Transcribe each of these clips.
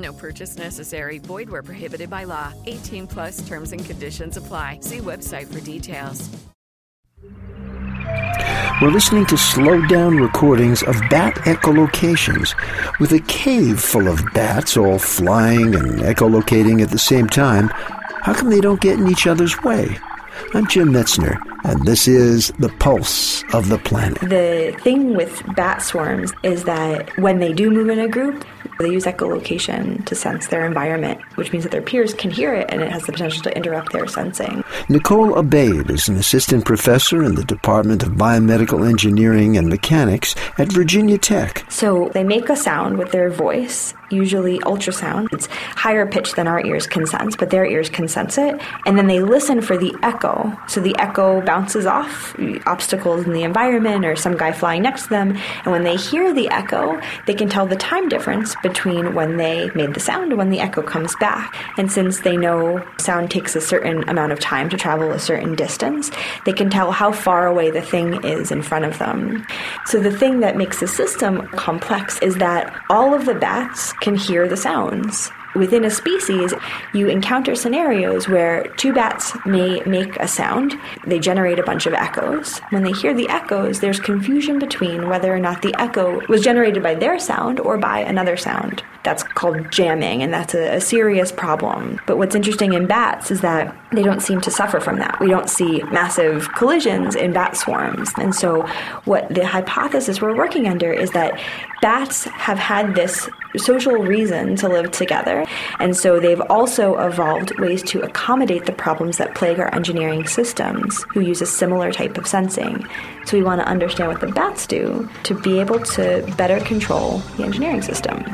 No purchase necessary. Void where prohibited by law. 18 plus terms and conditions apply. See website for details. We're listening to slowed down recordings of bat echolocations with a cave full of bats all flying and echolocating at the same time. How come they don't get in each other's way? I'm Jim Metzner, and this is The Pulse of the Planet. The thing with bat swarms is that when they do move in a group, they use echolocation to sense their environment, which means that their peers can hear it and it has the potential to interrupt their sensing. Nicole Abaid is an assistant professor in the Department of Biomedical Engineering and Mechanics at Virginia Tech. So they make a sound with their voice, usually ultrasound. It's higher pitch than our ears can sense, but their ears can sense it. And then they listen for the echo. So the echo bounces off obstacles in the environment or some guy flying next to them. And when they hear the echo, they can tell the time difference between when they made the sound and when the echo comes back. And since they know sound takes a certain amount of time to travel a certain distance, they can tell how far away the thing is in front of them. So the thing that makes the system complex is that all of the bats can hear the sounds. Within a species, you encounter scenarios where two bats may make a sound. They generate a bunch of echoes. When they hear the echoes, there's confusion between whether or not the echo was generated by their sound or by another sound. That's called jamming, and that's a, a serious problem. But what's interesting in bats is that they don't seem to suffer from that. We don't see massive collisions in bat swarms. And so, what the hypothesis we're working under is that bats have had this social reason to live together. And so, they've also evolved ways to accommodate the problems that plague our engineering systems, who use a similar type of sensing. So, we want to understand what the bats do to be able to better control the engineering system.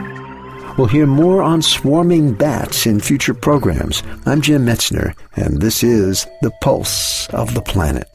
We'll hear more on swarming bats in future programs. I'm Jim Metzner, and this is The Pulse of the Planet.